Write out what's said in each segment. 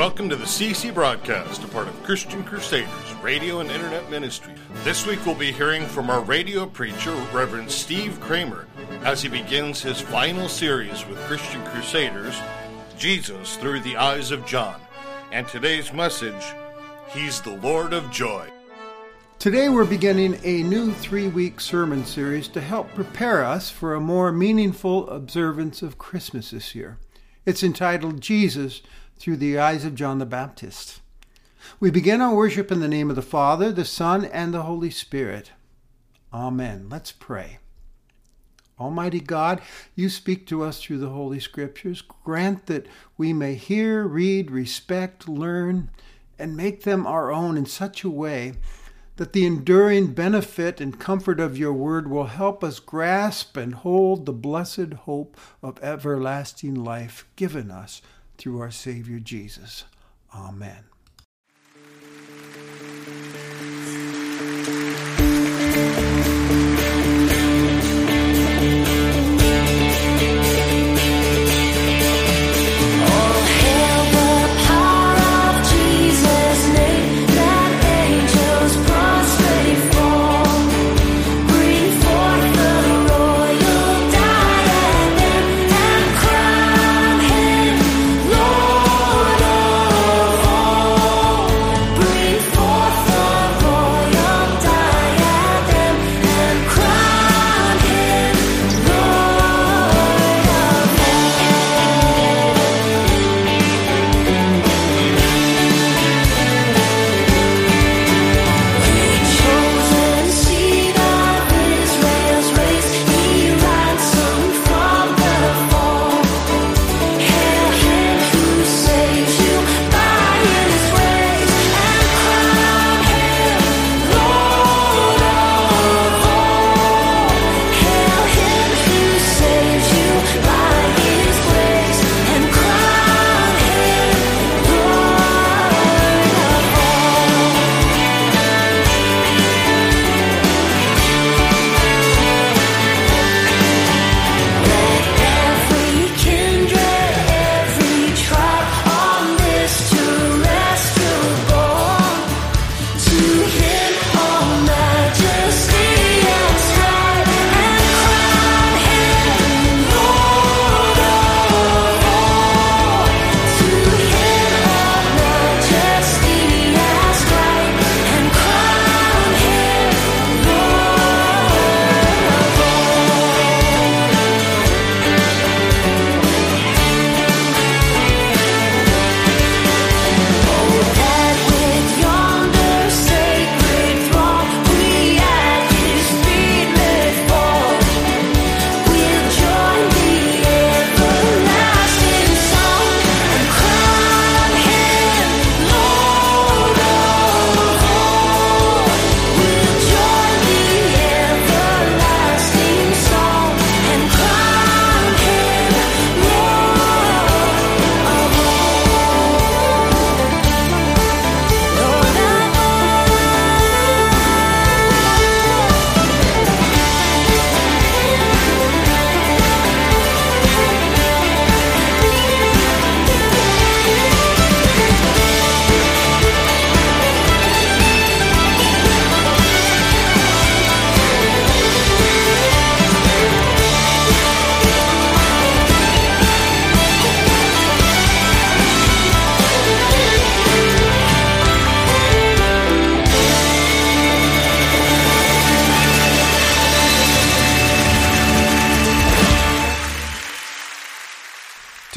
welcome to the CC broadcast, a part of Christian Crusaders radio and internet ministry. This week we'll be hearing from our radio preacher, Reverend Steve Kramer, as he begins his final series with Christian Crusaders, Jesus Through the Eyes of John. And today's message, He's the Lord of Joy. Today we're beginning a new three week sermon series to help prepare us for a more meaningful observance of Christmas this year. It's entitled Jesus Through the Eyes of John the Baptist. We begin our worship in the name of the Father, the Son, and the Holy Spirit. Amen. Let's pray. Almighty God, you speak to us through the Holy Scriptures. Grant that we may hear, read, respect, learn, and make them our own in such a way that the enduring benefit and comfort of your word will help us grasp and hold the blessed hope of everlasting life given us through our Savior Jesus. Amen.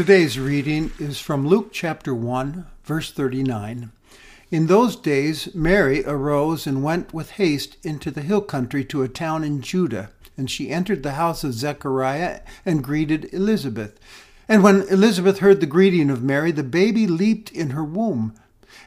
Today's reading is from Luke chapter 1, verse 39. In those days, Mary arose and went with haste into the hill country to a town in Judah, and she entered the house of Zechariah and greeted Elizabeth. And when Elizabeth heard the greeting of Mary, the baby leaped in her womb.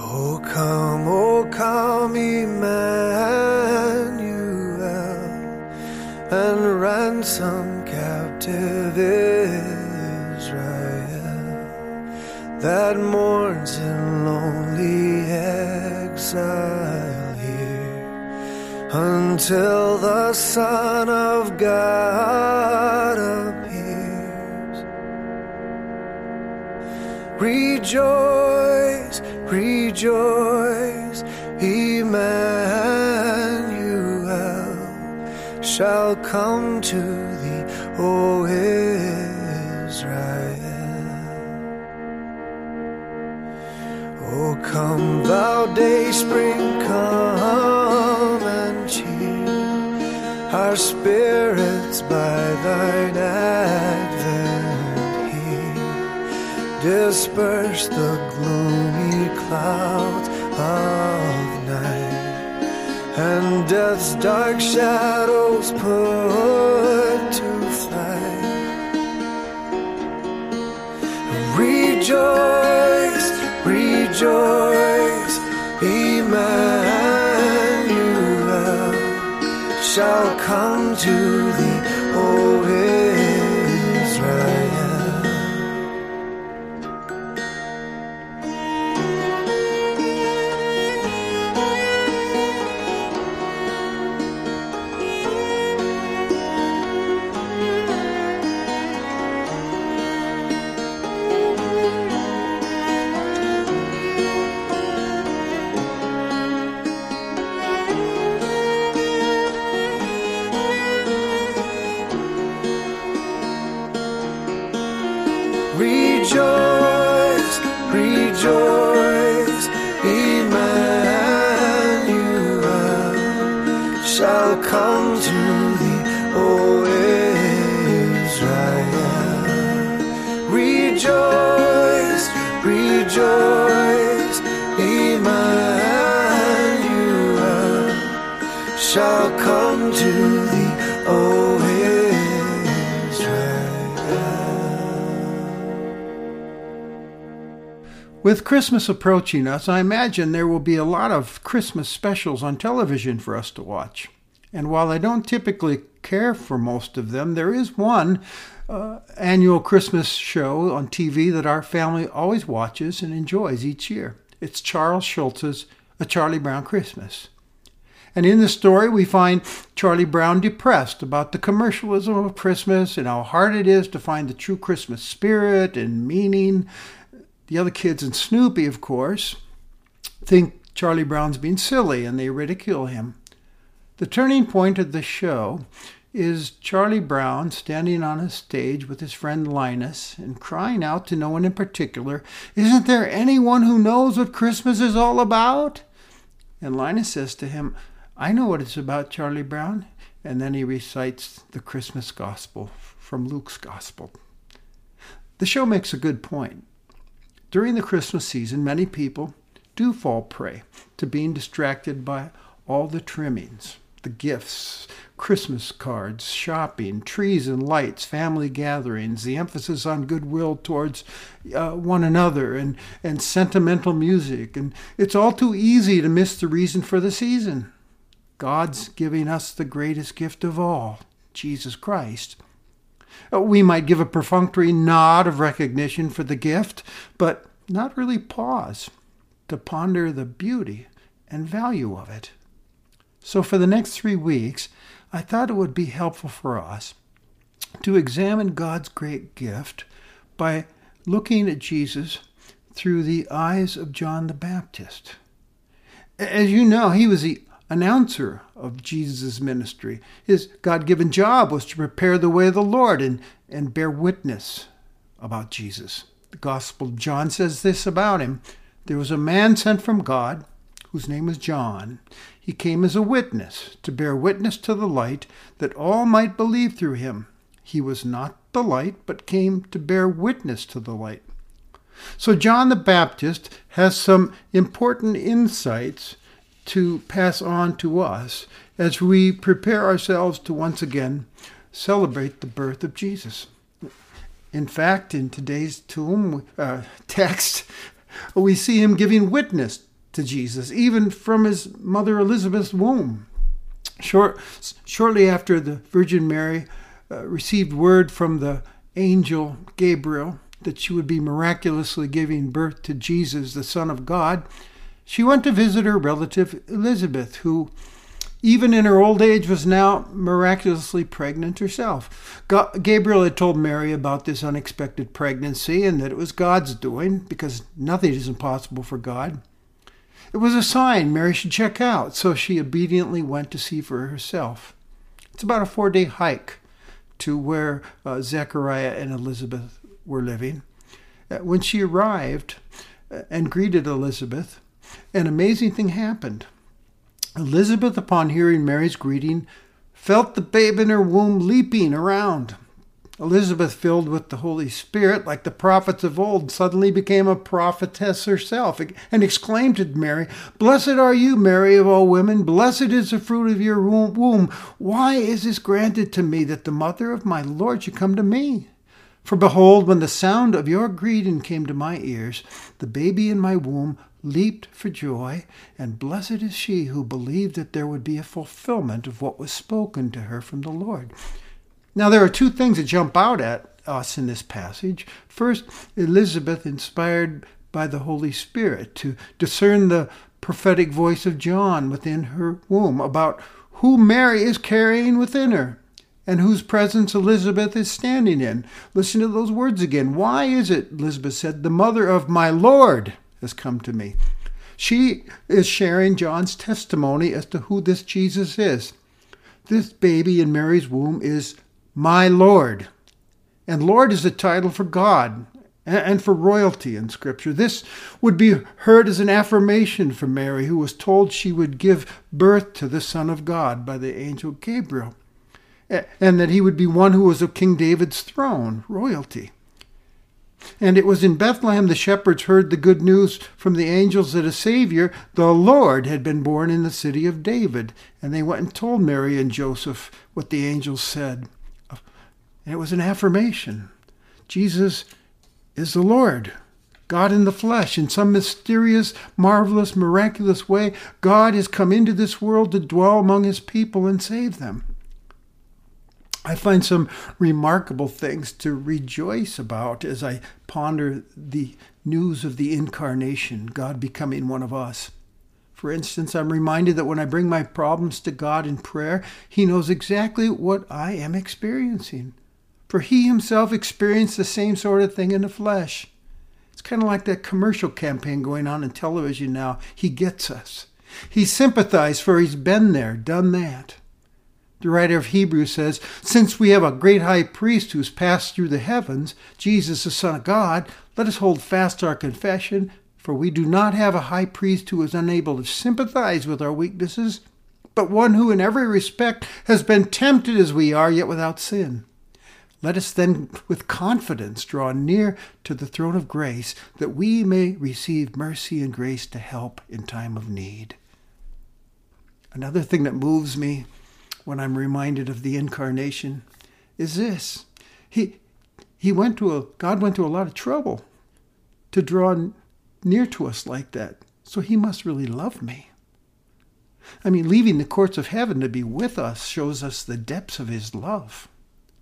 Oh, come, oh, come, Emmanuel, and ransom captive Israel that mourns in lonely exile here until the Son of God appears. Rejoice rejoice, Emmanuel shall come to thee, O Israel. O come, thou day spring, come and cheer our spirits by thine here. Disperse the gloomy clouds of night and death's dark shadows put to flight. Rejoice, rejoice, Emmanuel shall come to thee, O Israel. Shall come to thee, O Israel. With Christmas approaching us, I imagine there will be a lot of Christmas specials on television for us to watch. And while I don't typically care for most of them, there is one uh, annual Christmas show on TV that our family always watches and enjoys each year. It's Charles Schulz's A Charlie Brown Christmas. And in the story, we find Charlie Brown depressed about the commercialism of Christmas and how hard it is to find the true Christmas spirit and meaning. The other kids and Snoopy, of course, think Charlie Brown's being silly and they ridicule him. The turning point of the show is Charlie Brown standing on a stage with his friend Linus and crying out to no one in particular, Isn't there anyone who knows what Christmas is all about? And Linus says to him, I know what it's about, Charlie Brown. And then he recites the Christmas gospel from Luke's gospel. The show makes a good point. During the Christmas season, many people do fall prey to being distracted by all the trimmings, the gifts, Christmas cards, shopping, trees and lights, family gatherings, the emphasis on goodwill towards uh, one another, and, and sentimental music. And it's all too easy to miss the reason for the season. God's giving us the greatest gift of all, Jesus Christ. Uh, We might give a perfunctory nod of recognition for the gift, but not really pause to ponder the beauty and value of it. So, for the next three weeks, I thought it would be helpful for us to examine God's great gift by looking at Jesus through the eyes of John the Baptist. As you know, he was the announcer of Jesus' ministry. His God given job was to prepare the way of the Lord and, and bear witness about Jesus. The Gospel of John says this about him There was a man sent from God whose name was John. He came as a witness to bear witness to the light that all might believe through him. He was not the light, but came to bear witness to the light. So, John the Baptist has some important insights to pass on to us as we prepare ourselves to once again celebrate the birth of Jesus. In fact, in today's tomb uh, text, we see him giving witness to Jesus, even from his mother Elizabeth's womb. Short, shortly after the Virgin Mary uh, received word from the angel Gabriel that she would be miraculously giving birth to Jesus, the Son of God, she went to visit her relative Elizabeth, who, even in her old age, was now miraculously pregnant herself. Gabriel had told Mary about this unexpected pregnancy and that it was God's doing, because nothing is impossible for God. It was a sign Mary should check out, so she obediently went to see for herself. It's about a four day hike to where uh, Zechariah and Elizabeth were living. Uh, when she arrived uh, and greeted Elizabeth, an amazing thing happened. Elizabeth, upon hearing Mary's greeting, felt the babe in her womb leaping around. Elizabeth, filled with the Holy Spirit, like the prophets of old, suddenly became a prophetess herself and exclaimed to Mary, Blessed are you, Mary of all women, blessed is the fruit of your womb. Why is this granted to me that the mother of my Lord should come to me? For behold, when the sound of your greeting came to my ears, the baby in my womb leaped for joy, and blessed is she who believed that there would be a fulfillment of what was spoken to her from the Lord. Now, there are two things that jump out at us in this passage. First, Elizabeth, inspired by the Holy Spirit, to discern the prophetic voice of John within her womb about who Mary is carrying within her and whose presence Elizabeth is standing in. Listen to those words again. Why is it, Elizabeth said, the mother of my Lord has come to me? She is sharing John's testimony as to who this Jesus is. This baby in Mary's womb is my Lord. And Lord is a title for God and for royalty in Scripture. This would be heard as an affirmation for Mary, who was told she would give birth to the Son of God by the angel Gabriel, and that he would be one who was of King David's throne, royalty. And it was in Bethlehem the shepherds heard the good news from the angels that a Savior, the Lord, had been born in the city of David. And they went and told Mary and Joseph what the angels said. And it was an affirmation. Jesus is the Lord, God in the flesh. In some mysterious, marvelous, miraculous way, God has come into this world to dwell among his people and save them. I find some remarkable things to rejoice about as I ponder the news of the incarnation, God becoming one of us. For instance, I'm reminded that when I bring my problems to God in prayer, He knows exactly what I am experiencing for he himself experienced the same sort of thing in the flesh. It's kind of like that commercial campaign going on in television now. He gets us. He sympathized, for he's been there, done that. The writer of Hebrews says, Since we have a great high priest who's passed through the heavens, Jesus, the Son of God, let us hold fast our confession, for we do not have a high priest who is unable to sympathize with our weaknesses, but one who in every respect has been tempted as we are, yet without sin. Let us then with confidence draw near to the throne of grace that we may receive mercy and grace to help in time of need. Another thing that moves me when I'm reminded of the incarnation is this. He, he went to a, God went to a lot of trouble to draw near to us like that. So he must really love me. I mean, leaving the courts of heaven to be with us shows us the depths of his love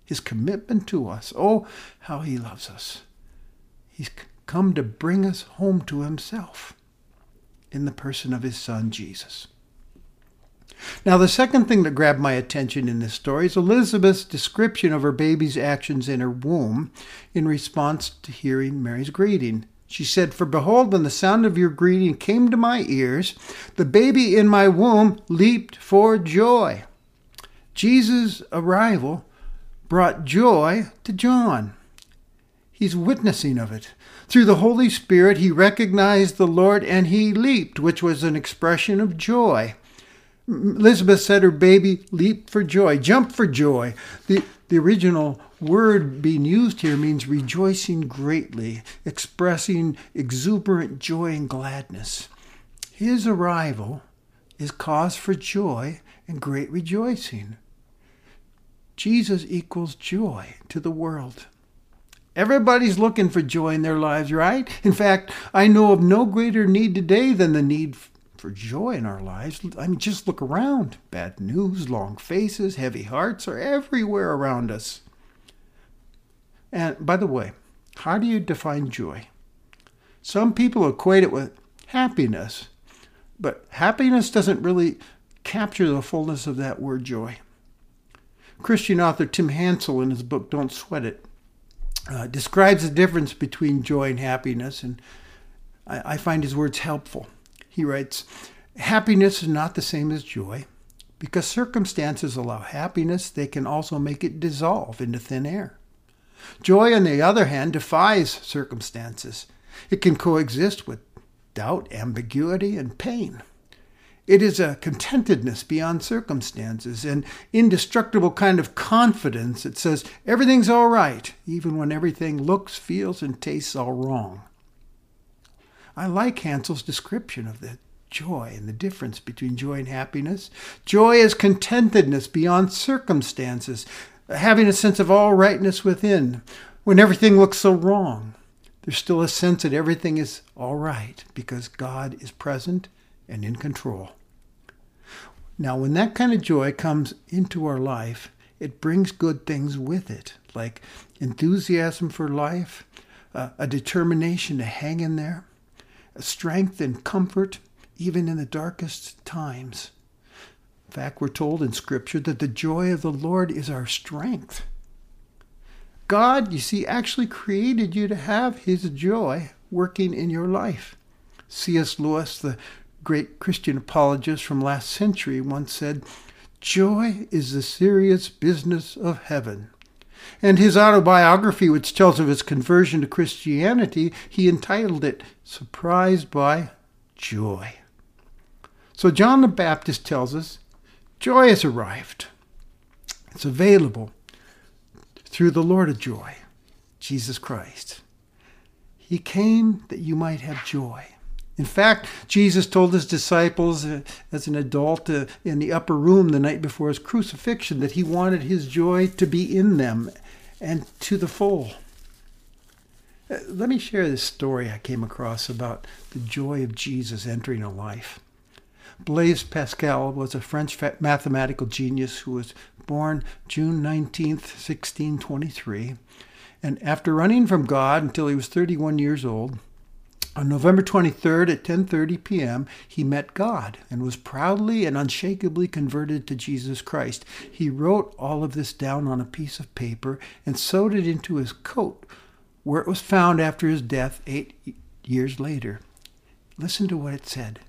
his commitment to us. Oh, how he loves us. He's come to bring us home to himself in the person of his son, Jesus. Now, the second thing that grabbed my attention in this story is Elizabeth's description of her baby's actions in her womb in response to hearing Mary's greeting. She said, For behold, when the sound of your greeting came to my ears, the baby in my womb leaped for joy. Jesus' arrival brought joy to John. He's witnessing of it. Through the Holy Spirit, he recognized the Lord and he leaped, which was an expression of joy. Elizabeth said her baby leaped for joy, jumped for joy. The, the original word being used here means rejoicing greatly, expressing exuberant joy and gladness. His arrival is cause for joy and great rejoicing. Jesus equals joy to the world. Everybody's looking for joy in their lives, right? In fact, I know of no greater need today than the need for joy in our lives. I mean, just look around. Bad news, long faces, heavy hearts are everywhere around us. And by the way, how do you define joy? Some people equate it with happiness, but happiness doesn't really capture the fullness of that word joy. Christian author Tim Hansel, in his book Don't Sweat It, uh, describes the difference between joy and happiness, and I, I find his words helpful. He writes, Happiness is not the same as joy. Because circumstances allow happiness, they can also make it dissolve into thin air. Joy, on the other hand, defies circumstances. It can coexist with doubt, ambiguity, and pain. It is a contentedness beyond circumstances, an indestructible kind of confidence that says everything's all right, even when everything looks, feels, and tastes all wrong. I like Hansel's description of the joy and the difference between joy and happiness. Joy is contentedness beyond circumstances, having a sense of all rightness within. When everything looks so wrong, there's still a sense that everything is all right because God is present and in control. Now, when that kind of joy comes into our life, it brings good things with it, like enthusiasm for life, uh, a determination to hang in there, strength and comfort even in the darkest times. In fact, we're told in Scripture that the joy of the Lord is our strength. God, you see, actually created you to have His joy working in your life. C.S. Lewis, the great Christian apologist from last century, once said, Joy is the serious business of heaven. And his autobiography, which tells of his conversion to Christianity, he entitled it Surprised by Joy. So John the Baptist tells us joy has arrived. It's available through the Lord of joy, Jesus Christ. He came that you might have joy. In fact, Jesus told his disciples uh, as an adult uh, in the upper room the night before his crucifixion that he wanted his joy to be in them and to the full. Uh, let me share this story I came across about the joy of Jesus entering a life. Blaise Pascal was a French mathematical genius who was born June 19, 1623. And after running from God until he was 31 years old, on November 23rd at 10:30 p.m., he met God and was proudly and unshakably converted to Jesus Christ. He wrote all of this down on a piece of paper and sewed it into his coat, where it was found after his death 8 years later. Listen to what it said.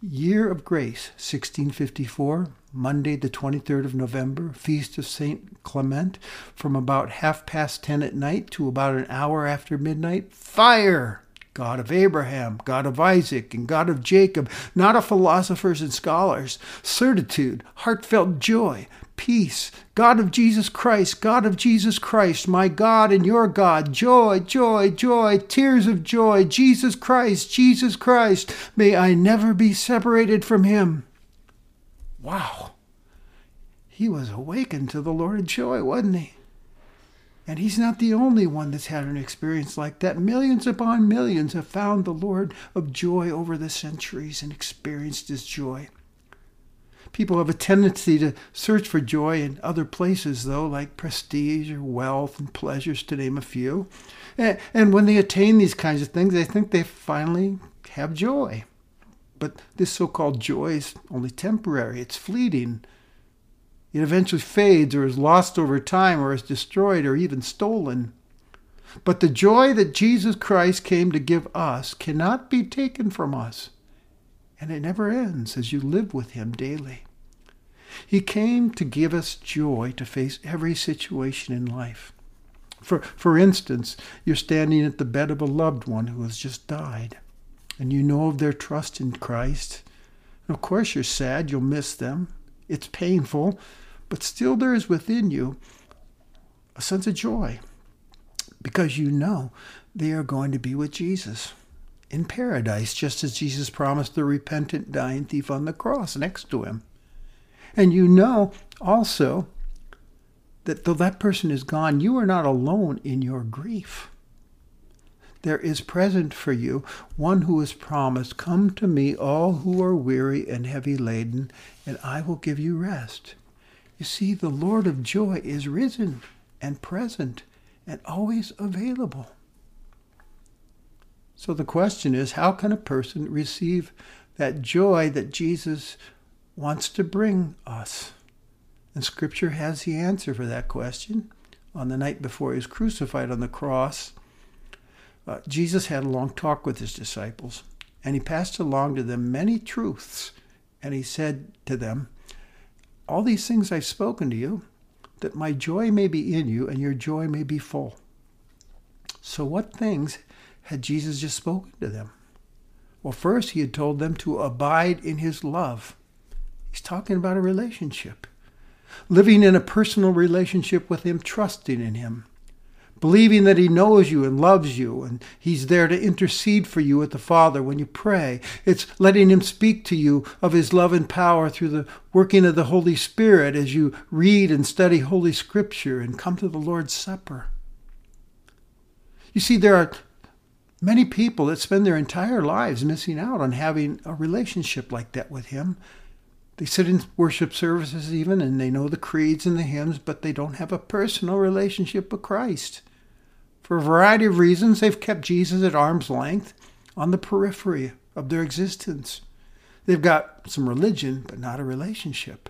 Year of Grace, 1654, Monday, the 23rd of November, Feast of St. Clement, from about half past 10 at night to about an hour after midnight. Fire! God of Abraham, God of Isaac, and God of Jacob, not of philosophers and scholars, certitude, heartfelt joy, peace, God of Jesus Christ, God of Jesus Christ, my God and your God, joy, joy, joy, tears of joy, Jesus Christ, Jesus Christ, may I never be separated from him. Wow. He was awakened to the Lord of joy, wasn't he? And he's not the only one that's had an experience like that. Millions upon millions have found the Lord of joy over the centuries and experienced his joy. People have a tendency to search for joy in other places, though, like prestige or wealth and pleasures, to name a few. And when they attain these kinds of things, they think they finally have joy. But this so called joy is only temporary, it's fleeting it eventually fades or is lost over time or is destroyed or even stolen. But the joy that Jesus Christ came to give us cannot be taken from us, and it never ends as you live with Him daily. He came to give us joy to face every situation in life. For, for instance, you're standing at the bed of a loved one who has just died, and you know of their trust in Christ. Of course, you're sad, you'll miss them. It's painful, but still there is within you a sense of joy because you know they are going to be with Jesus in paradise, just as Jesus promised the repentant dying thief on the cross next to him. And you know also that though that person is gone, you are not alone in your grief. there is present for you one who is promised, Come to me, all who are weary and heavy laden, and I will give you rest. You see, the Lord of joy is risen and present and always available. So the question is how can a person receive that joy that Jesus wants to bring us? And Scripture has the answer for that question. On the night before he was crucified on the cross, uh, Jesus had a long talk with his disciples, and he passed along to them many truths. And he said to them, All these things I've spoken to you, that my joy may be in you and your joy may be full. So, what things had Jesus just spoken to them? Well, first, he had told them to abide in his love. He's talking about a relationship, living in a personal relationship with him, trusting in him, believing that he knows you and loves you, and he's there to intercede for you with the Father when you pray. It's letting him speak to you of his love and power through the working of the Holy Spirit as you read and study Holy Scripture and come to the Lord's Supper. You see, there are many people that spend their entire lives missing out on having a relationship like that with Him. They sit in worship services even and they know the creeds and the hymns, but they don't have a personal relationship with Christ. For a variety of reasons, they've kept Jesus at arm's length on the periphery of their existence. They've got some religion, but not a relationship.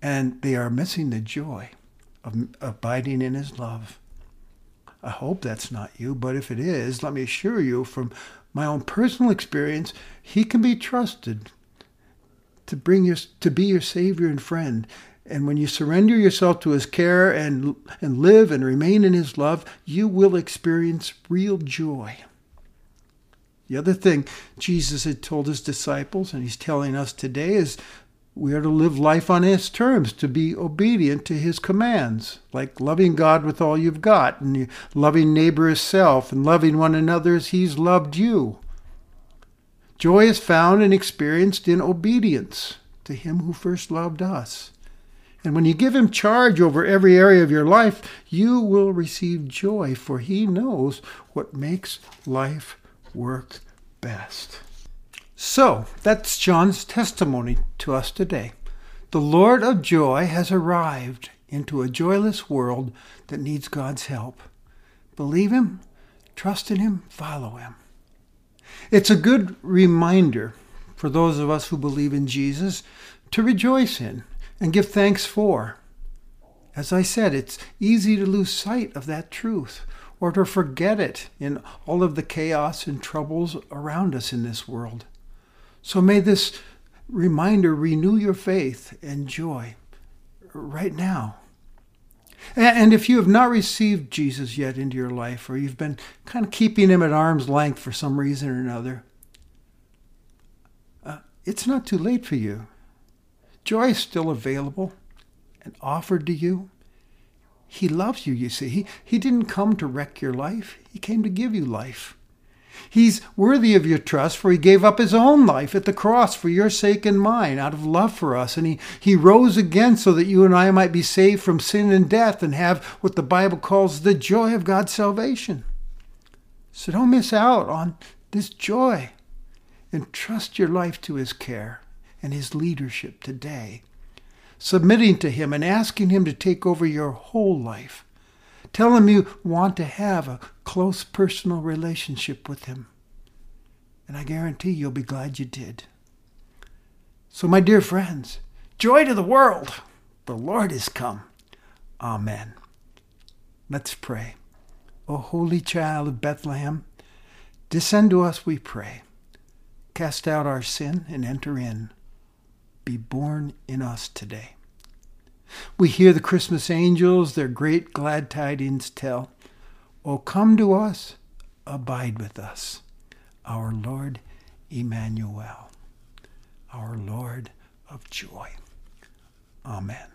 And they are missing the joy of abiding in His love. I hope that's not you, but if it is, let me assure you from my own personal experience, he can be trusted to bring your to be your savior and friend. And when you surrender yourself to his care and and live and remain in his love, you will experience real joy. The other thing Jesus had told his disciples and he's telling us today is we are to live life on His terms, to be obedient to His commands, like loving God with all you've got, and loving neighbor as self, and loving one another as He's loved you. Joy is found and experienced in obedience to Him who first loved us. And when you give Him charge over every area of your life, you will receive joy, for He knows what makes life work best. So, that's John's testimony to us today. The Lord of joy has arrived into a joyless world that needs God's help. Believe Him, trust in Him, follow Him. It's a good reminder for those of us who believe in Jesus to rejoice in and give thanks for. As I said, it's easy to lose sight of that truth or to forget it in all of the chaos and troubles around us in this world. So may this reminder renew your faith and joy right now. And if you have not received Jesus yet into your life, or you've been kind of keeping him at arm's length for some reason or another, uh, it's not too late for you. Joy is still available and offered to you. He loves you, you see. He, he didn't come to wreck your life, He came to give you life. He's worthy of your trust, for he gave up his own life at the cross for your sake and mine, out of love for us. And he, he rose again so that you and I might be saved from sin and death and have what the Bible calls the joy of God's salvation. So don't miss out on this joy and trust your life to his care and his leadership today, submitting to him and asking him to take over your whole life Tell him you want to have a close personal relationship with him. And I guarantee you'll be glad you did. So, my dear friends, joy to the world. The Lord is come. Amen. Let's pray. O holy child of Bethlehem, descend to us, we pray. Cast out our sin and enter in. Be born in us today. We hear the Christmas angels their great glad tidings tell. O come to us, abide with us, our Lord Emmanuel, our Lord of joy. Amen.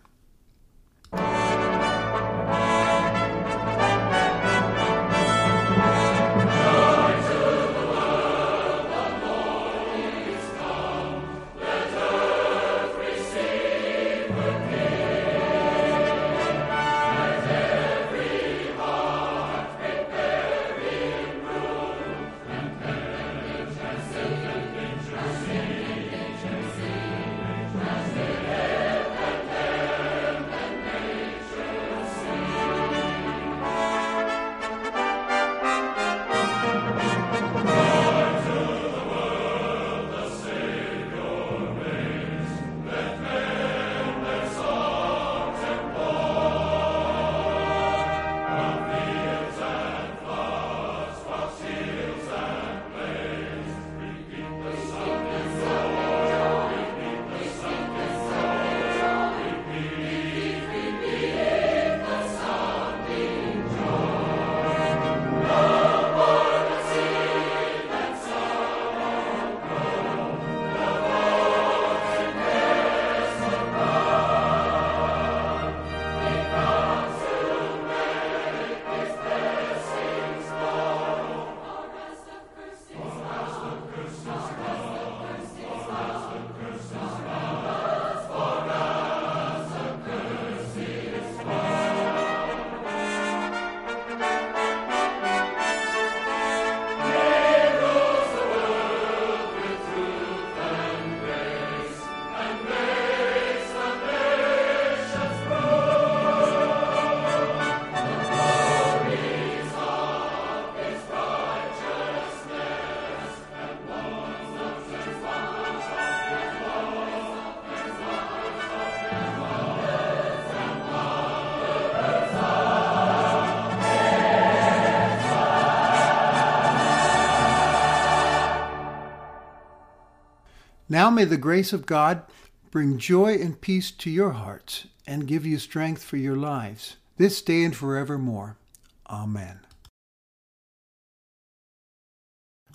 Now may the grace of God bring joy and peace to your hearts and give you strength for your lives, this day and forevermore. Amen.